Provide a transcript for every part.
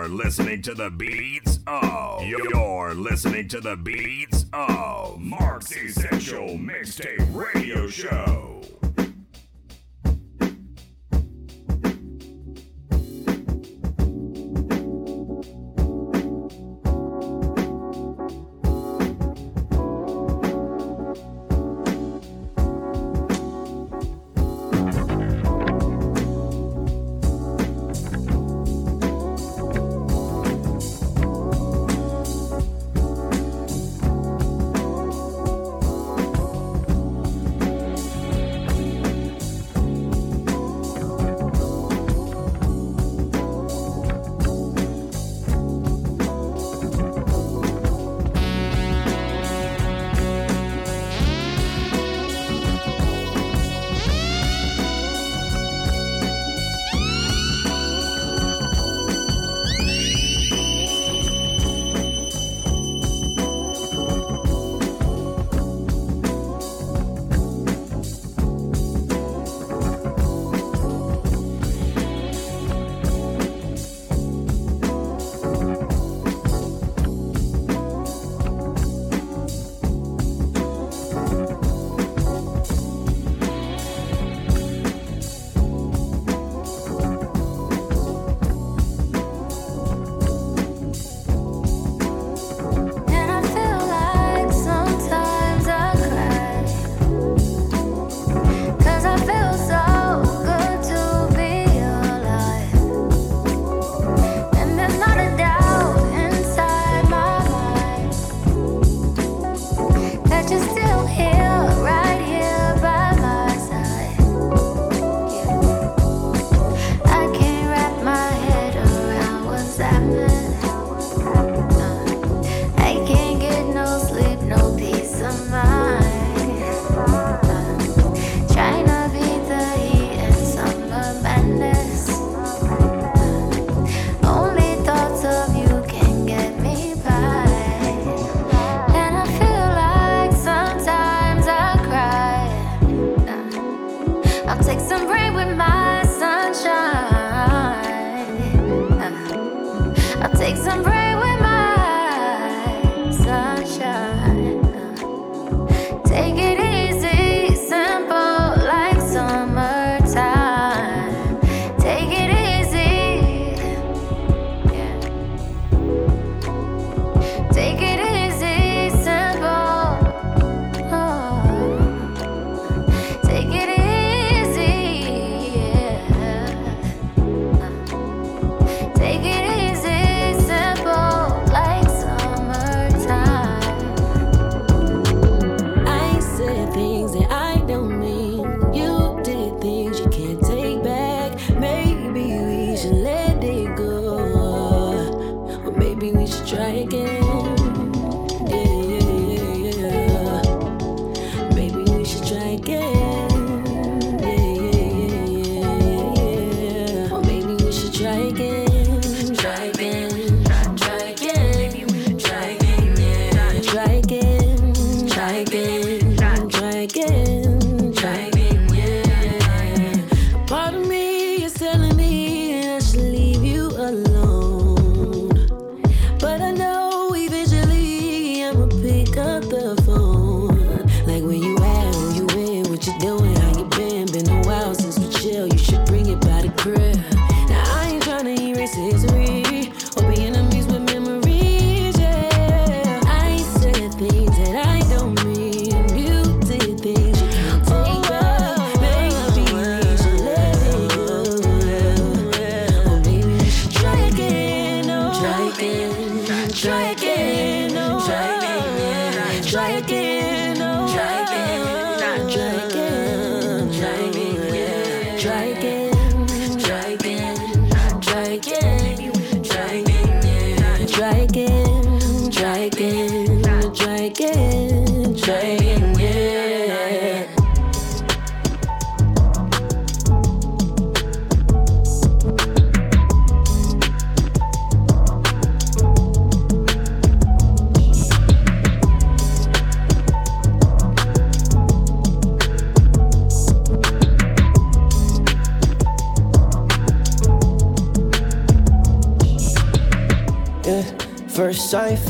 You're listening to the beats of. You're listening to the beats of Mark's Essential Mixtape Radio Show. Take some breath.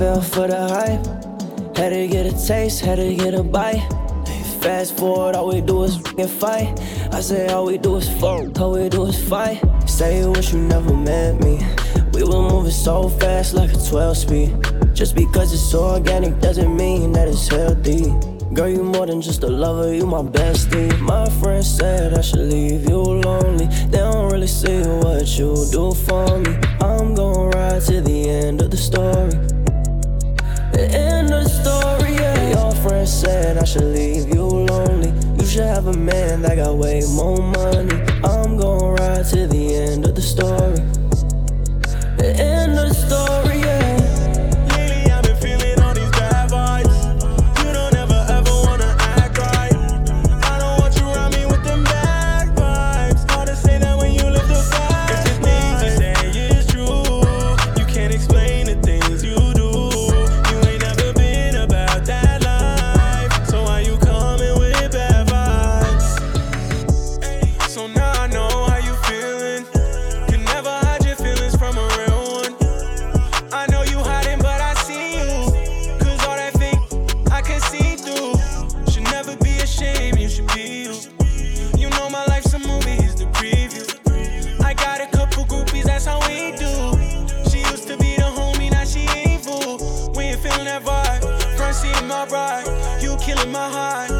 Fell for the hype. Had to get a taste, had to get a bite. Fast forward, all we do is fucking fight. I say all we do is fuck, all we do is fight. Say you wish you never met me. We were moving so fast like a 12 speed. Just because it's so organic doesn't mean that it's healthy. Girl, you more than just a lover, you my bestie. My friend said I should leave you lonely. They don't really see what you do for me. I'm gonna ride to the end of the story. Your said I should leave you lonely. You should have a man that got way more money. I'm gonna ride to the end of the story. The end of the story, alright. You killing my heart.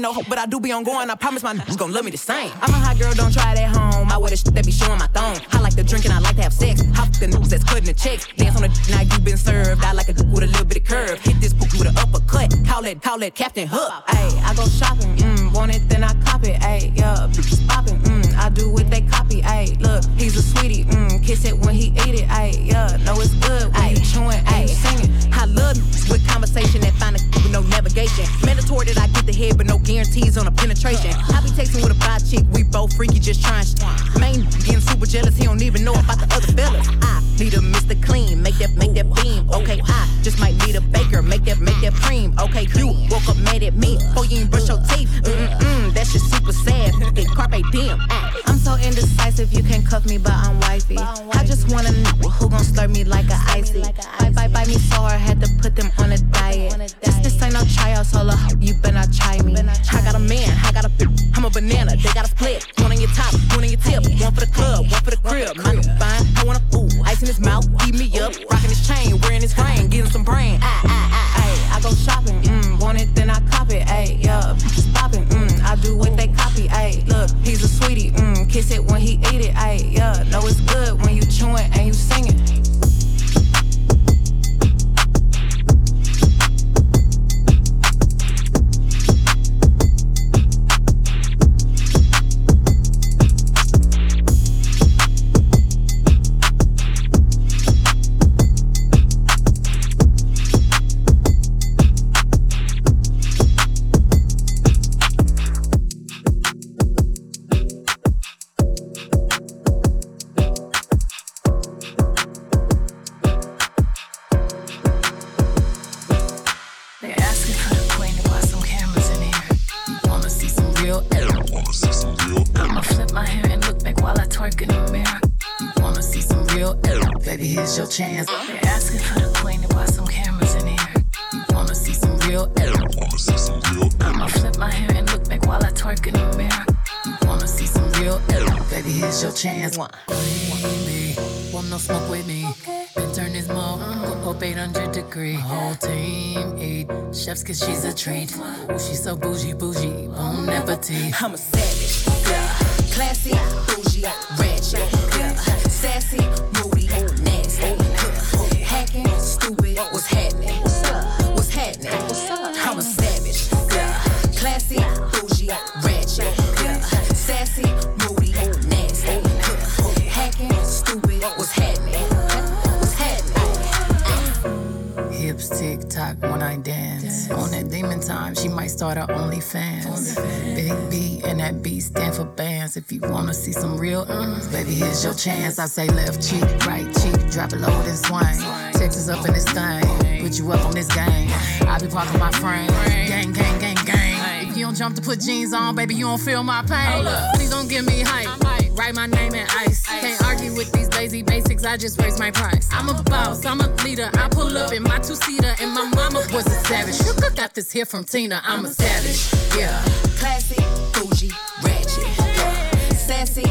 ain't no hope, but I do be on going. I promise my niggas gon' love me the same. I'm a hot girl, don't try it at home. I wear the shit that be showing my thong. I like to drink and I like to have sex. Hop the niggas that's cutting the checks. Dance on the d- now you been served. I like a a d- with a little bit of curve. Hit this book with an uppercut. Call it, call it Captain Hook. Ayy, I go shopping. Mm, want it, then I cop it. Ayy, yeah, bitches popping. Mm, I do what they copy. Ayy, look, he's a sweetie. Mm, kiss it when he eat it. Ayy, yeah, know it's good. When you chewing, ayy, singing. I love with conversation that find a with no navigation. Mandatory that I get the head, but no guarantees on a penetration. I be texting with a bi chick, we both freaky, just trying. sh- Main getting super jealous, he don't even know about the other fellas. I need a Mr. Clean, make that, make that beam. Okay, I just might need a baker, make that, make that cream. Okay, you woke up mad at me, before you ain't brush your teeth. Mm-mm, that shit super sad. Hey, carpe diem. Ah. I'm so indecisive, you can cuff me, but I'm wifey. I just wanna know who gon' slurp me like a icy. Bite, bite, bite me so hard, had to put them on a diet. This, this tryout, you better not try me. I got a man, I got a bitch, I'm a banana, they got a split. One on your top, one on your tip, one for the club, one for the crib. Mine fine, I want a ooh, ice in his mouth, eat me up, rocking his chain, wearing his ring, getting some brain. Ah, ah, ah, ayy, I go shopping, mm, want it, then I cop it, ayy, yeah, bitches popping, mm, I do what they copy, ayy, look, he's a sweetie, mm, kiss it when he eat it, ayy, yeah, know it's good when you chewing and you singing. She's a treat. Ooh, she's so bougie, bougie, bon appetit. I'm a savage, Big B and that B stand for bands. If you wanna see some real, mm, baby, here's your chance. I say left cheek, right cheek, drop it low and swing. Texas up in this thing, put you up on this game. I be parking my frame, gang, gang, gang, gang. If you don't jump to put jeans on, baby, you don't feel my pain. Please don't give me hype. Write my name in ice. Can't argue with these lazy basics. I just raise my price. I'm a boss. I'm a leader. I pull up in my two seater, and my mama was a savage. Got this here from Tina. I'm a savage. Yeah. Classy, bougie, ratchet. Sassy,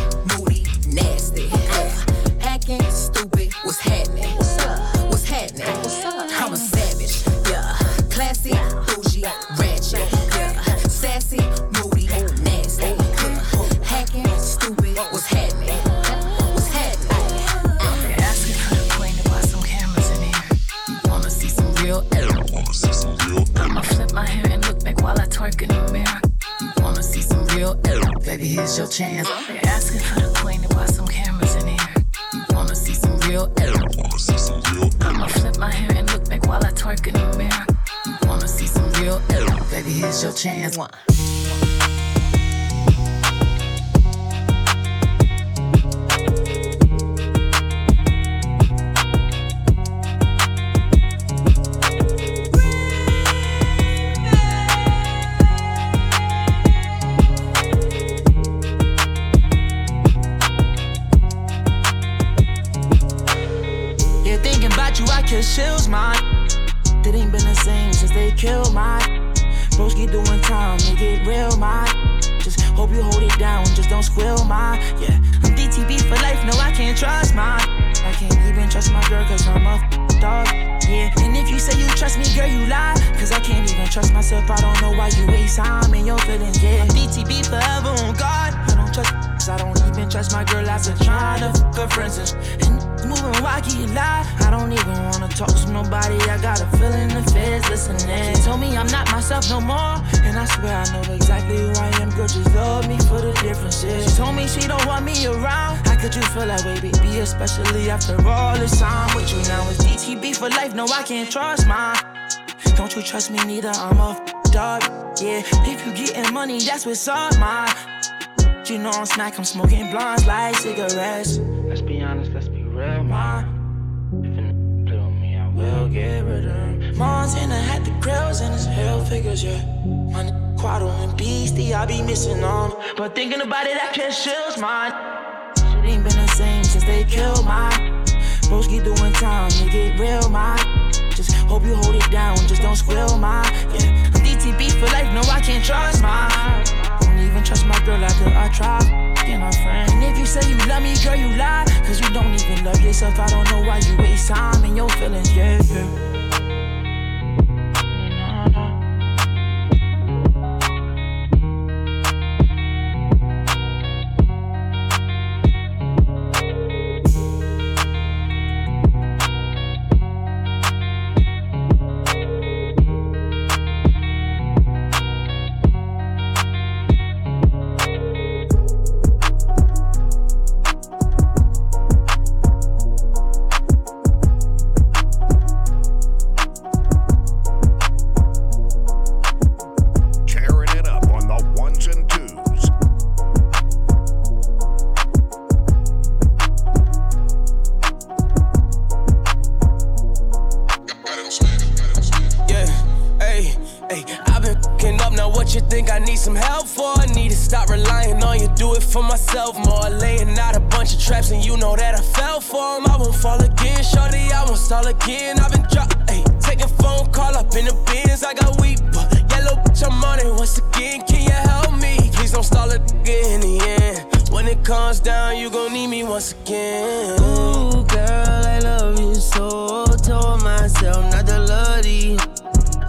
here's your chance. They asking for the queen to buy some cameras in here. Wanna see some real Wanna see some real I'ma flip my hair and look back while I twerk in the mirror. You Wanna see some real Baby, here's your chance. Yeah, can't trust mine. Don't you trust me neither? I'm a dog. Yeah, if you getting money, that's what's up, mine. You know I'm smack, I'm smoking blunts like cigarettes. Let's be honest, let's be real, mine. If you play with me, I will get rid of them. Montana had the grills and his hell figures, yeah. Money, Quado and Beastie, I be missing them. But thinking about it, I can't chills, mine. Shit ain't been the same since they killed mine. Most keep doing time, they get real, mine. Just hope you hold it down, just don't squill, mine. Yeah, I'm DTB for life, no, I can't trust mine. Don't even trust my girl after I try. Being our friend. And if you say you love me, girl, you lie. Cause you don't even love yourself. I don't know why you waste time in your feelings, yeah, yeah. For? I need to stop relying on you, do it for myself more. Laying out a bunch of traps, and you know that I fell for 'em. I won't fall again, shorty, I won't stall again. I've been drop, hey, taking phone call up in the bins. I got weep, yellow bitch, I'm on it once again. Can you help me? Please don't stall it again in the end. When it comes down, you gon' need me once again. Ooh, girl, I love you so. Told myself not to love these.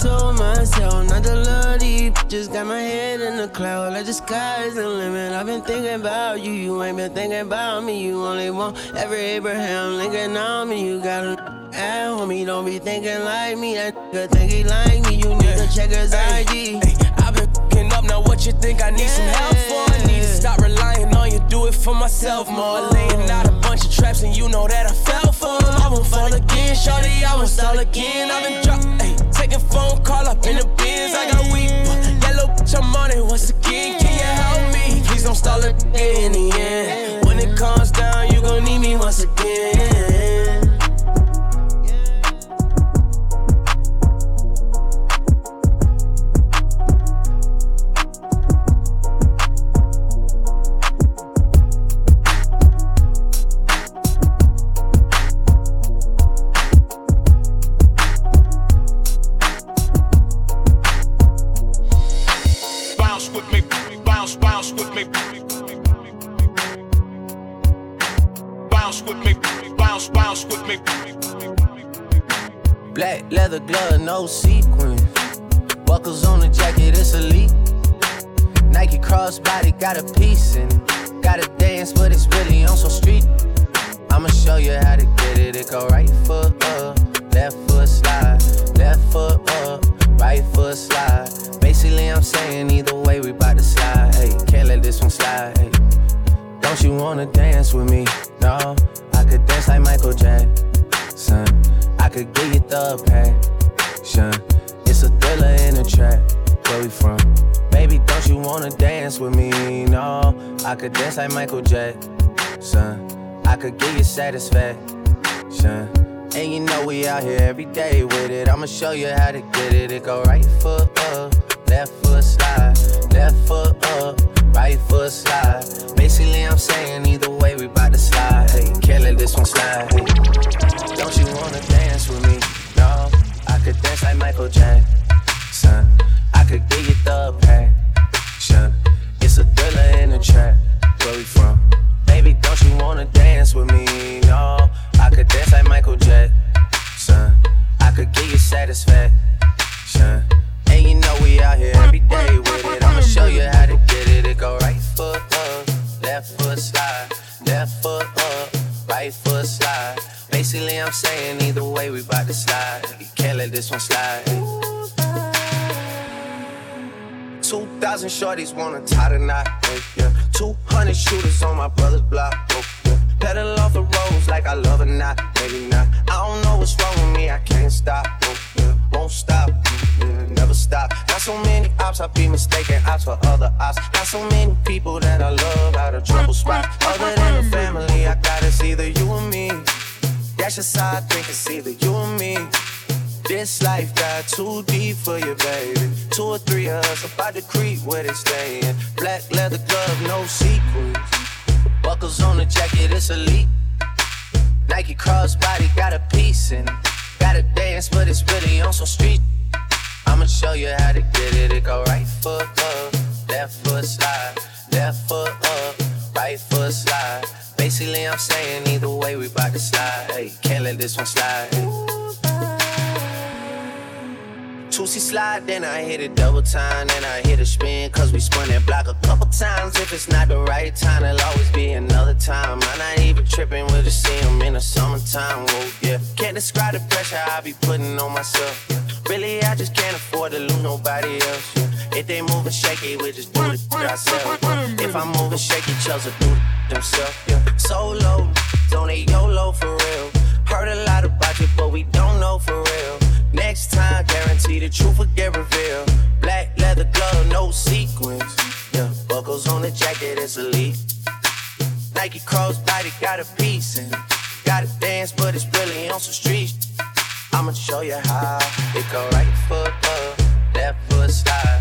Told myself not to love these. Just got my head in the cloud, like the sky's the limit. I've been thinking about you, you ain't been thinking about me. You only want every Abraham Lincoln on me. You gotta at homie, don't be thinking like me. That nigga think he like me. You need to check his ID. I've been fucking up. Now, what you think I need some help for? I need to stop relying on you, do it for myself more. Laying out a bunch of traps, and you know that I fell for 'em. I won't fall again, shorty. I won't stall again. I've been drop, hey, taking phone call up in the bins. I got yellow bitch, I'm on it once again. Can you help me? Please don't stall it in the end. When it comes down, you gon' need me once again. Leather glove, no sequin. Buckles on the jacket, it's elite. Nike crossbody got a piece satisfaction. And you know we out here every day with it. I'ma show you how to get it. It go right foot up, left foot slide, left foot up, right foot slide. Basically, I'm saying either way, we bout to slide. Hey, can't let this one slide. Don't you wanna dance with me? No, I could dance like Michael Jackson. I could give you the passion. It's a thriller in a track. Where we from? Shorties wanna tie the knot. Yeah. 200 shooters on my brother's block. Foot slide, left foot up, right foot slide. Basically, I'm saying either way we bout to slide. Hey, can't let this one slide. Toosie slide, then I hit it double time, then I hit a spin, cause we spun that block a couple times. If it's not the right time, it'll always be another time. I'm not even tripping, we'll just see in the summertime. Whoa, yeah. Can't describe the pressure I be putting on myself. Really, I just can't afford to lose nobody else. Yeah. If they moving shaky, we just do it ourselves. If I'm moving shaky, Chelsea do it themselves. Yeah. Solo, don't YOLO for real. Heard a lot about you, but we don't know for real. Next time, guarantee the truth will get revealed. Black leather glove, no sequins. Yeah, buckles on the jacket, it's elite. Nike crossbody got a piece and gotta dance, but it's really on some street. I'ma show you how. It go right foot up, left foot slide,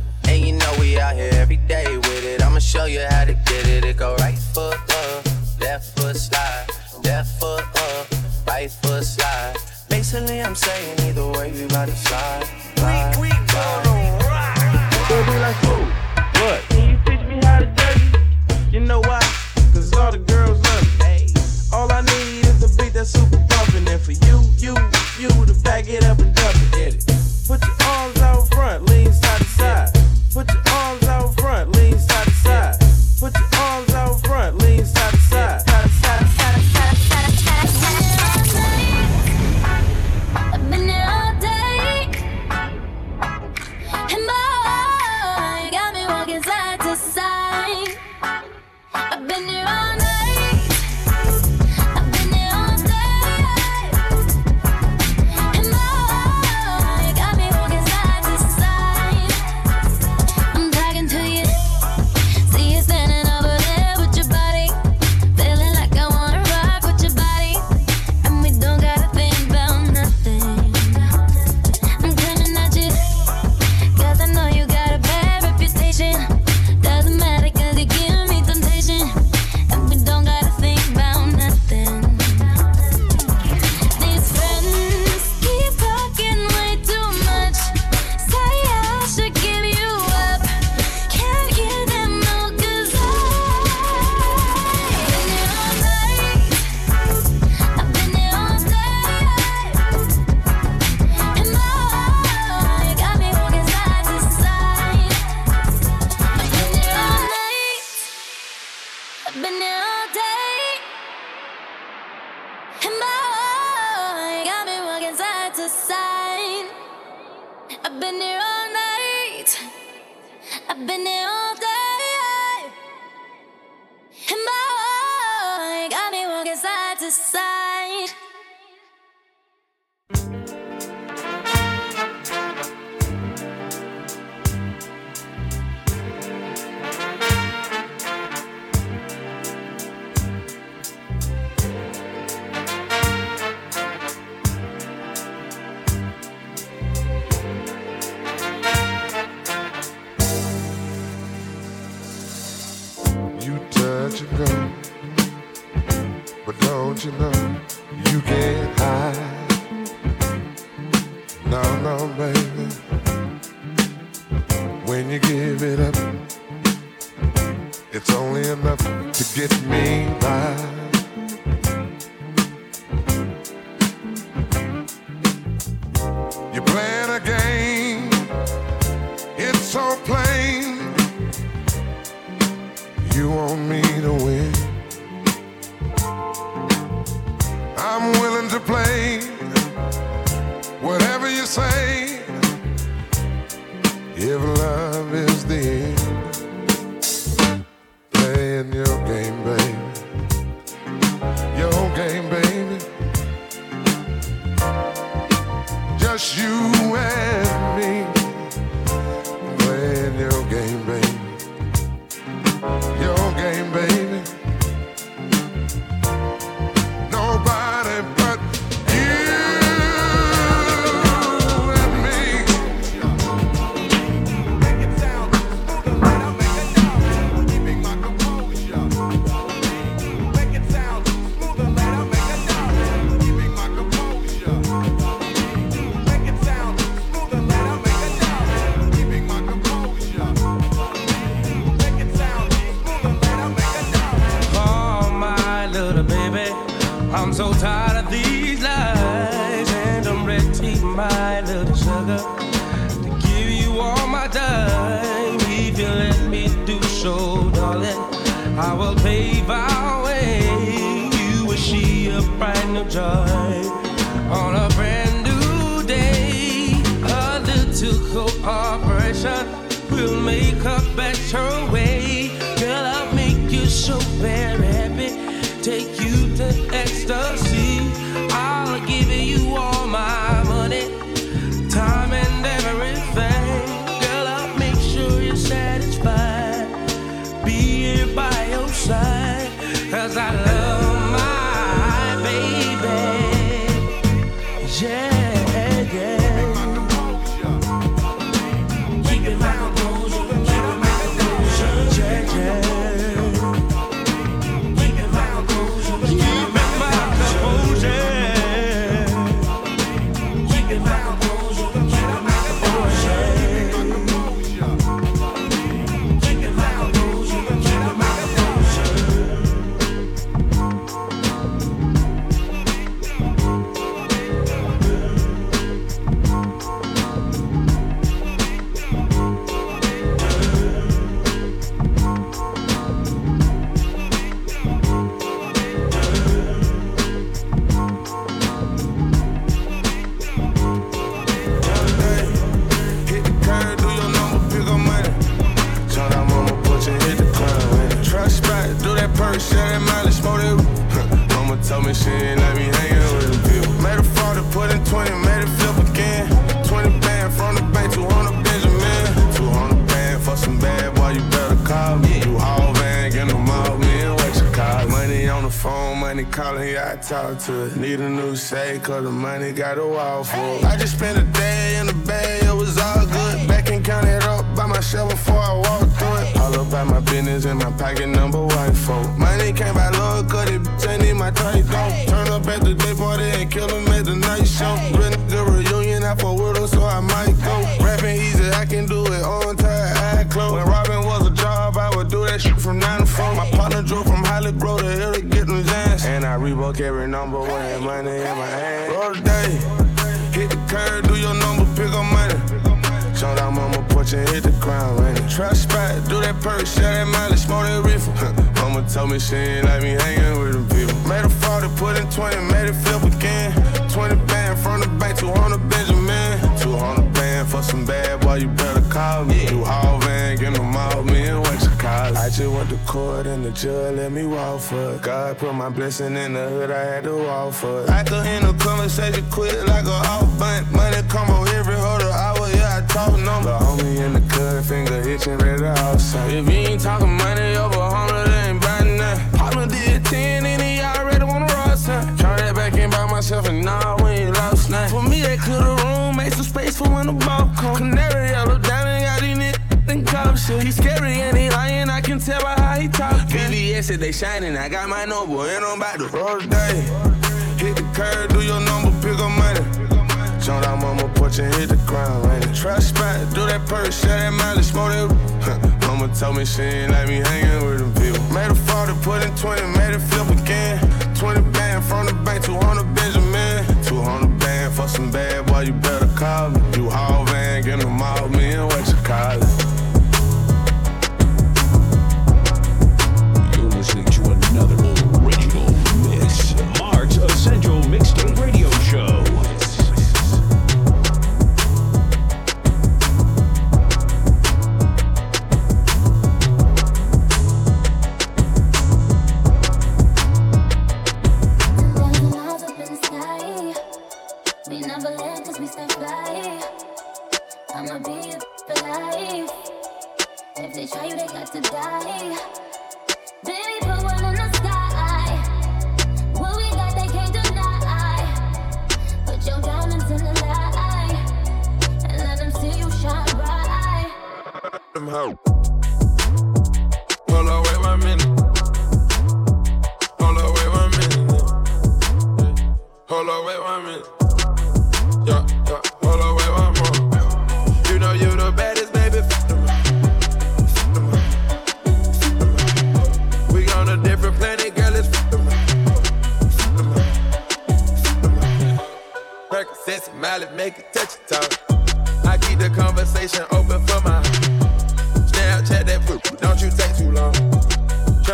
And you know we out here every day with it. I'ma show you how to get it. It go right foot up, left foot slide, left foot up, right foot slide. Basically, I'm saying either way, we bout to slide. slide, we, we gonna rock. They'll be like, who? What? Can you teach me how to dirty? You know why? Cause all the girls love me. Hey. All I need is a beat that's super bumpin'. And for you, you, you to back it up But don't you know you can't hide? No, no, baby. When you give it up, it's only enough to get me by. To talk to it. Need a new shade, cause the money got a And I Reebok every number when money in my hand. Roll the day, hit the curb, do your number, pick up money. Show that mama put your hit the ground, man. Trust spot, do that perk, share that mileage, smoke that reefer. mama told me she ain't like me hanging with them people. Made a 40, put in 20, made it flip again. 20 band from the bank, 200 Benjamin. 200 band for some bad boy, you better call me. You haul van, get them out, me and what you it. I just went to court and the judge let me walk for it. God put my blessing in the hood, I had to walk for it. I could end the conversation quick like a off bunt. Money come on every other hour, yeah, I talk number. The homie in the cut, finger itching, ready to outside. If you ain't talking money over a hundred, it ain't buying nothing. Partner did 10 and he already want to run. Turn that back in by myself and nah, we ain't lost nothing. For me, they clear the room, make some space for when the ball come. Canary yellow nothing comes. He's scary and he lying, I can tell by how he talking. BBS said they shining, I got my noble and I'm about to roll day. Hit the curb, do your number, pick up money. Jumped out mama porch and hit the ground running. Trust spot, do that purse, share that mileage, smoke that. mama told me she ain't like me hanging with them people. Made a fall to put in 20, made it flip again. 20 band from the bank, 200.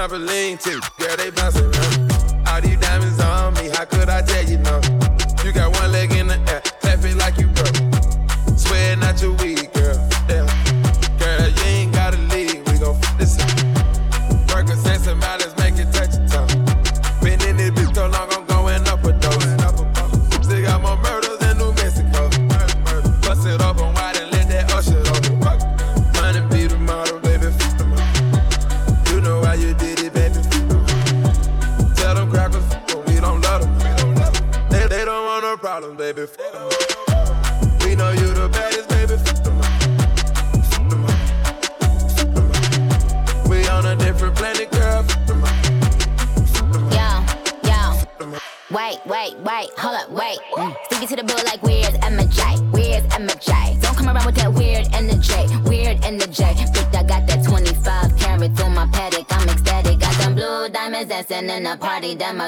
trampoline too. Girl, they bouncing. All these diamonds on me, how could I tell you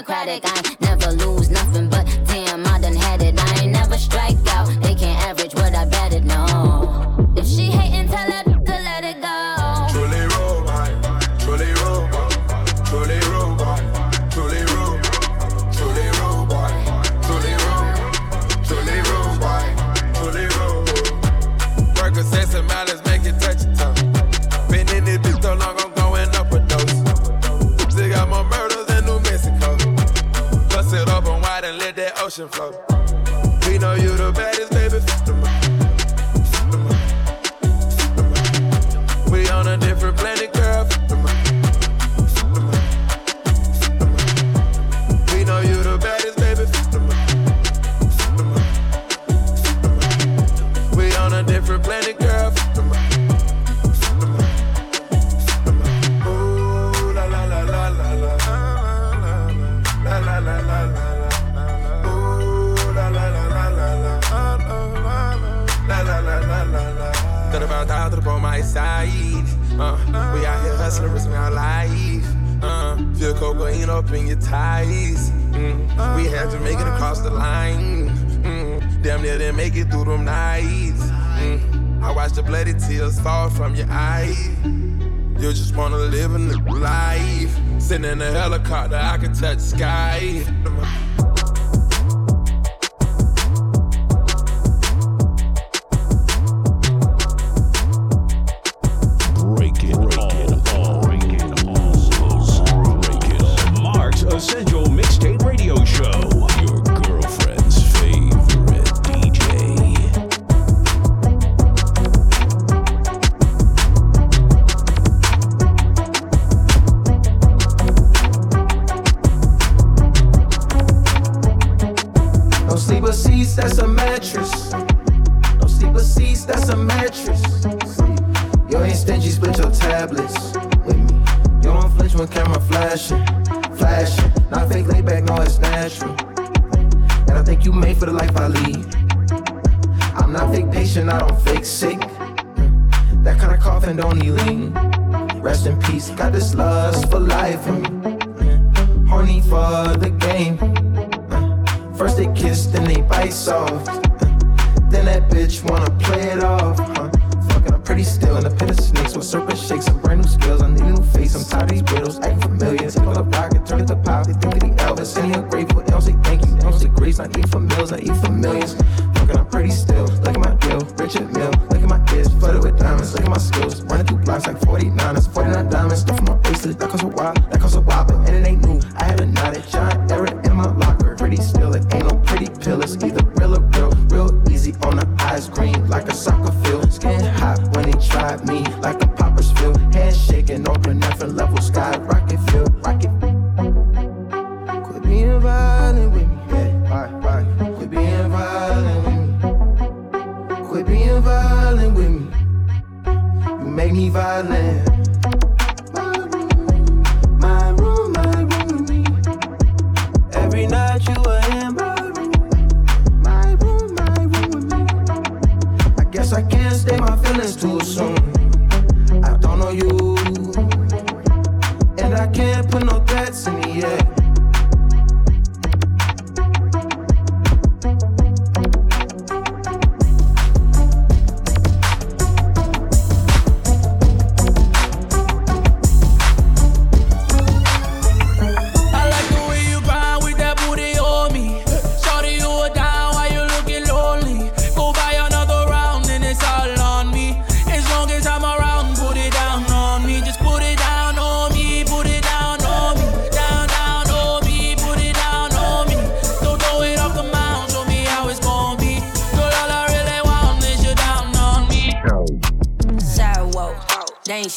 democratic. and flow. We know you the baddest. touch sky skills, running through blocks like 49.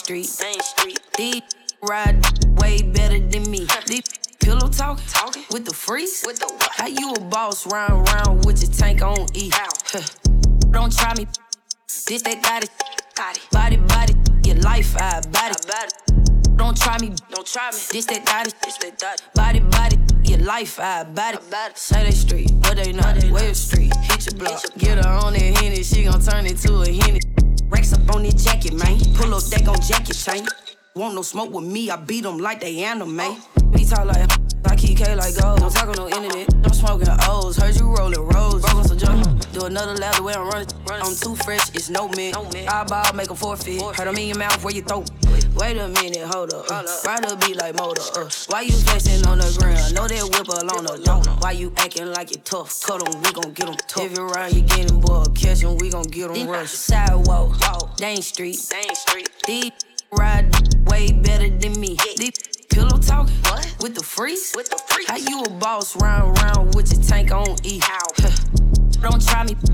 Street, Dane Street. Deep ride way better than me. Deep pillow talking, talking with the freeze. With the what? How you a boss round round with your tank on E? Huh. Don't try me. This that got it. Body body, your life I body. Don't try me. Don't try me. This that got it. This that Body body, your life I body. Say they street, but they not. Wave street, hit your block. Get her on that henny, she gon' turn it to a henny. Racks up on this jacket, man. Pull up deck on jacket chain. Want no smoke with me, I beat them like they anime. We talk like I keep K like gold. Don't talk on no internet. I'm smoking O's. Heard you rolling rolls. Broke on some junk. Do another lap the way I'm running. I'm too fresh, it's no mint. I ball, make a forfeit. Heard them in your mouth where you throat. Wait a minute, hold up. Uh, ride a beat like motor. Uh, why you flexing on the ground? Know that whip alone the don't. Why you acting like it tough? Cut 'em, we gon' get 'em tough. If you run, you getting bored. Catch 'em, we gon' get 'em rush. Sidewalk, Dane Street, Dane Street. Deep ride way better than me. Deep pillow talking with the freeze. With the freeze. How you a boss round round with your tank on E? Huh. Don't try me.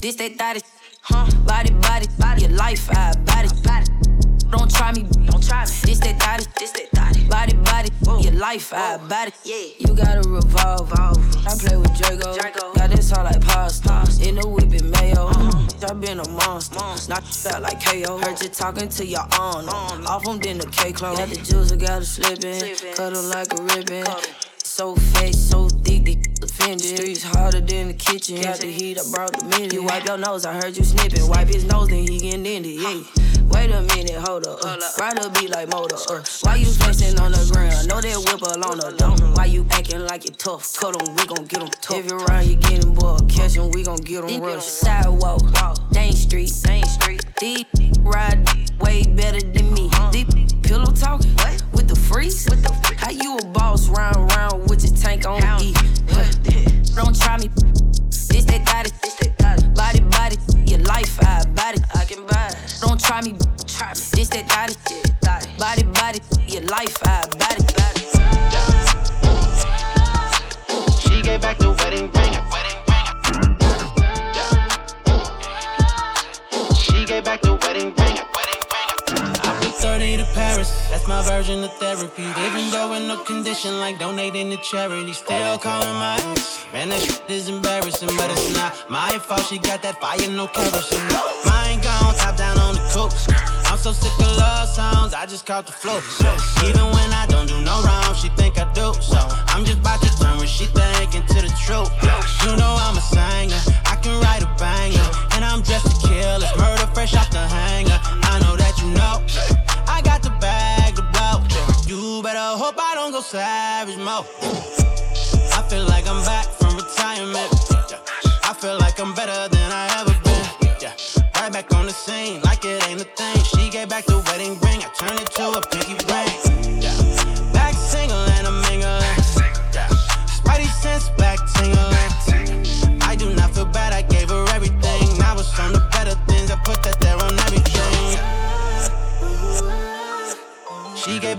This that thotty. Huh? Body body body. Your life I body. body. Don't try me. Don't try me. This that thotty. This that thotty. Body body. Your life I body. Yeah. You gotta revolve. I play with Draco. Draco. Got this all like pasta. In the whip and mayo. Uh-huh. I been a monster. Knock you out like KO. Uh-huh. Heard you talking to your aunt. Off them then the K clone. Got the juice, I got it slipping. Cut 'em like a ribbon. So fat, so thick, offended. Streets harder than the kitchen. Got the heat, I brought the minute. You wipe your nose, I heard you snipping. Wipe his nose, then he getting in it. Yeah. Wait a minute, hold up. Uh, ride a beat like motor. Uh, why you flexing on the ground? Know that whip alone the don't. Why you acting like it tough? Cut 'em, we gon' get 'em tough. If you run, you getting bored. Catch 'em, we gon' get 'em rush. Sidewalk, Dane Street, Dane Street. Deep ride way better than me. Deep pillow talking with the freeze. With the freeze. How you a boss round round with your tank on E? Don't try me. This that got it. This that got it. Body body, your life I body. I can buy it. Don't try me. Try me. This that got it. Body body, your life I body. She gave back That's my version of therapy. Even though in no condition like donating to charity, still calling my ex. Man, that shit is embarrassing, but it's not my fault. She got that fire, no kerosene. Mine gone, top down on the coast. I'm so sick of love songs, I just caught the flow. So even when I don't do no wrong, she think I do. So I'm just about to turn what she think into the truth. You know I'm a singer, I can write a banger, and I'm dressed to kill. It's murder fresh off the hanger. I know that you know. Savage mode. I feel like I'm back from retirement.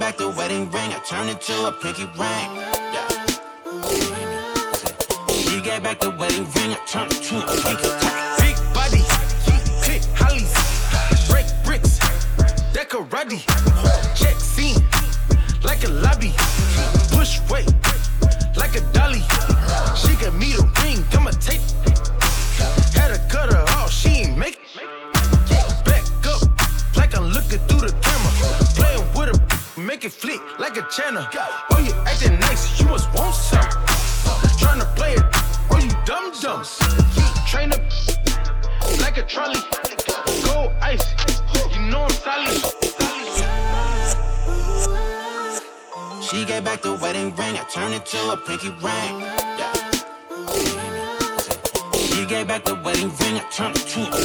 Back the wedding ring, I turned it to a pinky ring. Yeah. She gave back the wedding ring, I turned it to a pinky ring. To a pinky ring. Gave back the wedding ring, I turned it to a